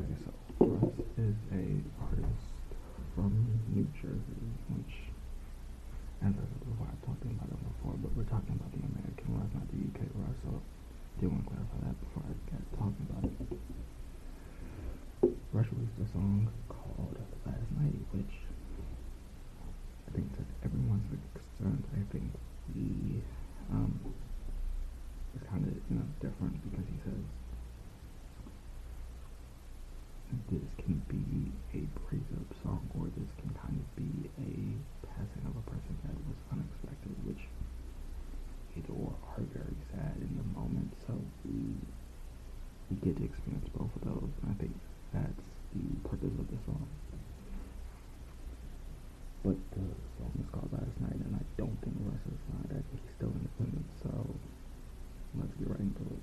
Okay, so Russ is a artist from New Jersey, which, as I before, I've about him before, but we're talking about the American Russ, not the UK Russ, so I do want to clarify that before I get talking about it. Russ released a song called Last Night, which I think to everyone's extent, I think he um, is kind of, you know, different because he says this can be a breakup song or this can kind of be a passing of a person that was unexpected, which either or are very sad in the moment. So we we get to experience both of those, and I think that's the purpose of the song. But the song is called Last Night, and I don't think Russ is not. I think he's still independent. So let's get right into it.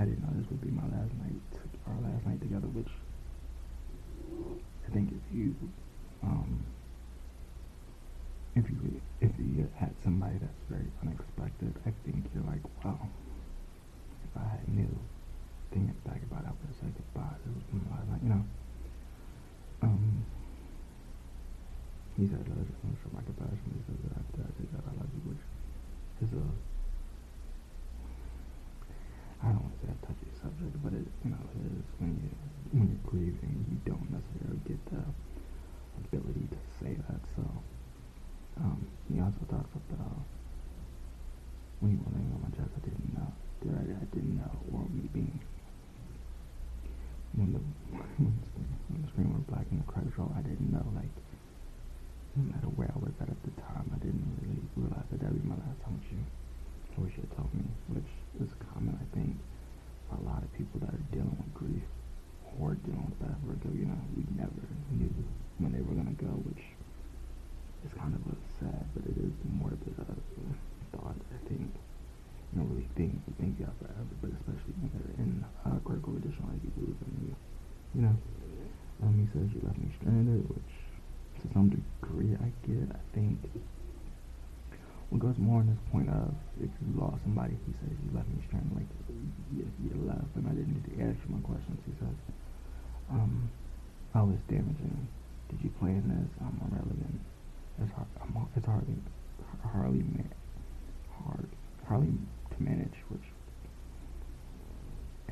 I didn't know this would be my last night, our last night together, which I think if you, um, if you if you had somebody that's very unexpected, I think you're like, wow, if I knew, thinking back about it, I would have said goodbye. This was my last night, you know. Um, he said, I just want to show my compassion. He said that after I say that I love you, which is a, I don't want to say a touchy subject, but it, you know, it is when you when you're grieving, you don't necessarily get the ability to say that. So, um, he also talks about when you were laying on my chest, I didn't know, did I, I didn't know, or me being when the when the screen went black and the credits roll, I didn't know like no matter where I was at at the time, I didn't really realize that that would be my last time with you. I wish you had told me, which is common, I think, for a lot of people that are dealing with grief or with. You know, we never knew when they were gonna go, which is kind of a sad, but it is morbid uh, thought. I think you don't really think you think you forever, but especially when they're in uh, critical condition like you lose them, you, you know. Um, he says you left me stranded, which to some degree I get. I think what goes more on this point of if you lost somebody, he says you left me stranded, like you, you left, and I didn't need to you my questions. He says, um, it's damaging. Did you plan this? I'm irrelevant. It's hard. It's hardly hardly hard hardly to manage, which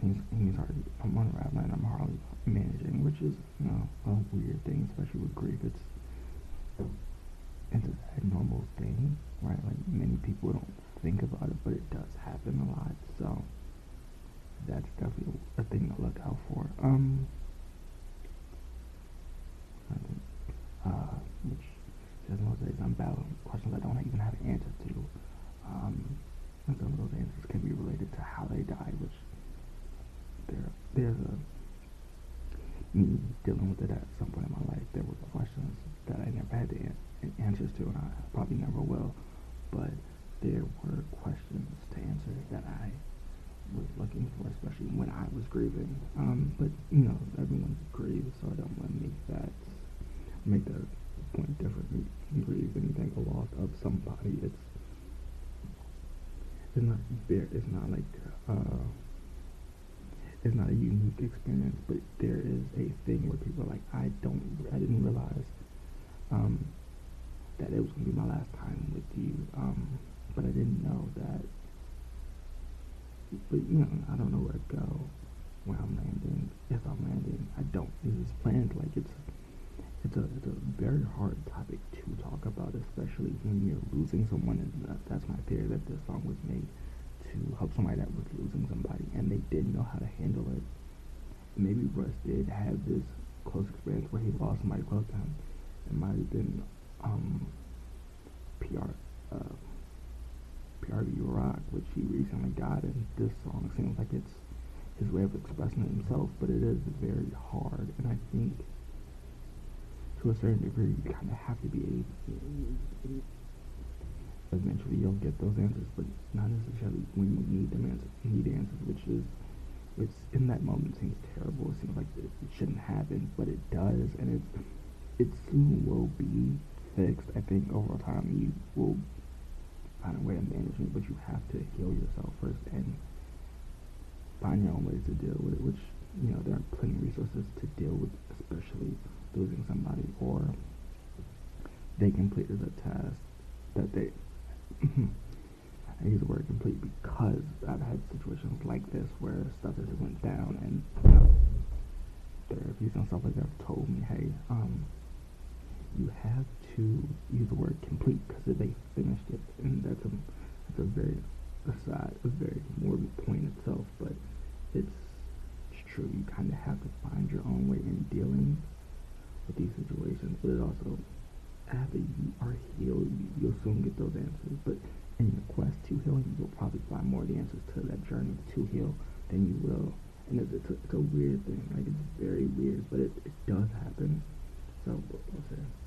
he's he's hardly I'm unraveling. I'm hardly managing, which is you know a weird thing, especially with grief. It's it's an abnormal thing, right? Like many people don't think about it, but it does happen a lot. So that's definitely a thing to look out for. Um, I think, uh, which says most days I'm battling questions I don't even have an answer to. Um, and some of those answers can be related to how they died, which there there's a me dealing with it at some point in my life. There were questions that I never had the an- answers to, and I probably never will. But there were questions to answer that I was looking for, especially when I was grieving. Um, but you know, everyone grieves, so I don't want to make that make that point different. You grieve when you think a loss of somebody. It's it's not there. It's not like. Uh, it's not a unique experience, but there is a thing where people are like, I don't, I didn't realize um, that it was gonna be my last time with you, um, but I didn't know that. But you know, I don't know where to go, where I'm landing, if I'm landing. I don't. This is planned. Like it's, it's a, it's a very hard topic to talk about, when you're losing someone, and that, that's my theory that this song was made to help somebody that was losing somebody and they didn't know how to handle it. Maybe Russ did have this close experience where he lost somebody close to him. It might have been um, PR, uh, PRV Rock, which he recently got, and this song seems like it's his way of expressing it himself, but it is very hard, and I think to a certain degree you kind of have to be able. Eventually, you'll get those answers, but not necessarily when you need them answers. Need answers, which is, which in that moment seems terrible. It seems like it, it shouldn't happen, but it does, and it it soon will be fixed. I think over time you will find a way of managing, but you have to heal yourself first and find your own ways to deal with it. Which you know there are plenty of resources to deal with, especially losing somebody or they completed a task that they I use the word complete because I've had situations like this where stuff just went down and you know, therapies and stuff like that have told me, hey, um, you have to use the word complete because they finished it, and that's a that's a very aside, a very morbid point itself, but it's, it's true. You kind of have to find your own way in dealing with these situations, but it also after you are healed, you, you'll soon get those answers. But in your quest to healing, you'll probably find more of the answers to that journey to heal than you will. And it's, it's, a, it's a weird thing. Like, it's very weird, but it, it does happen. So, we'll.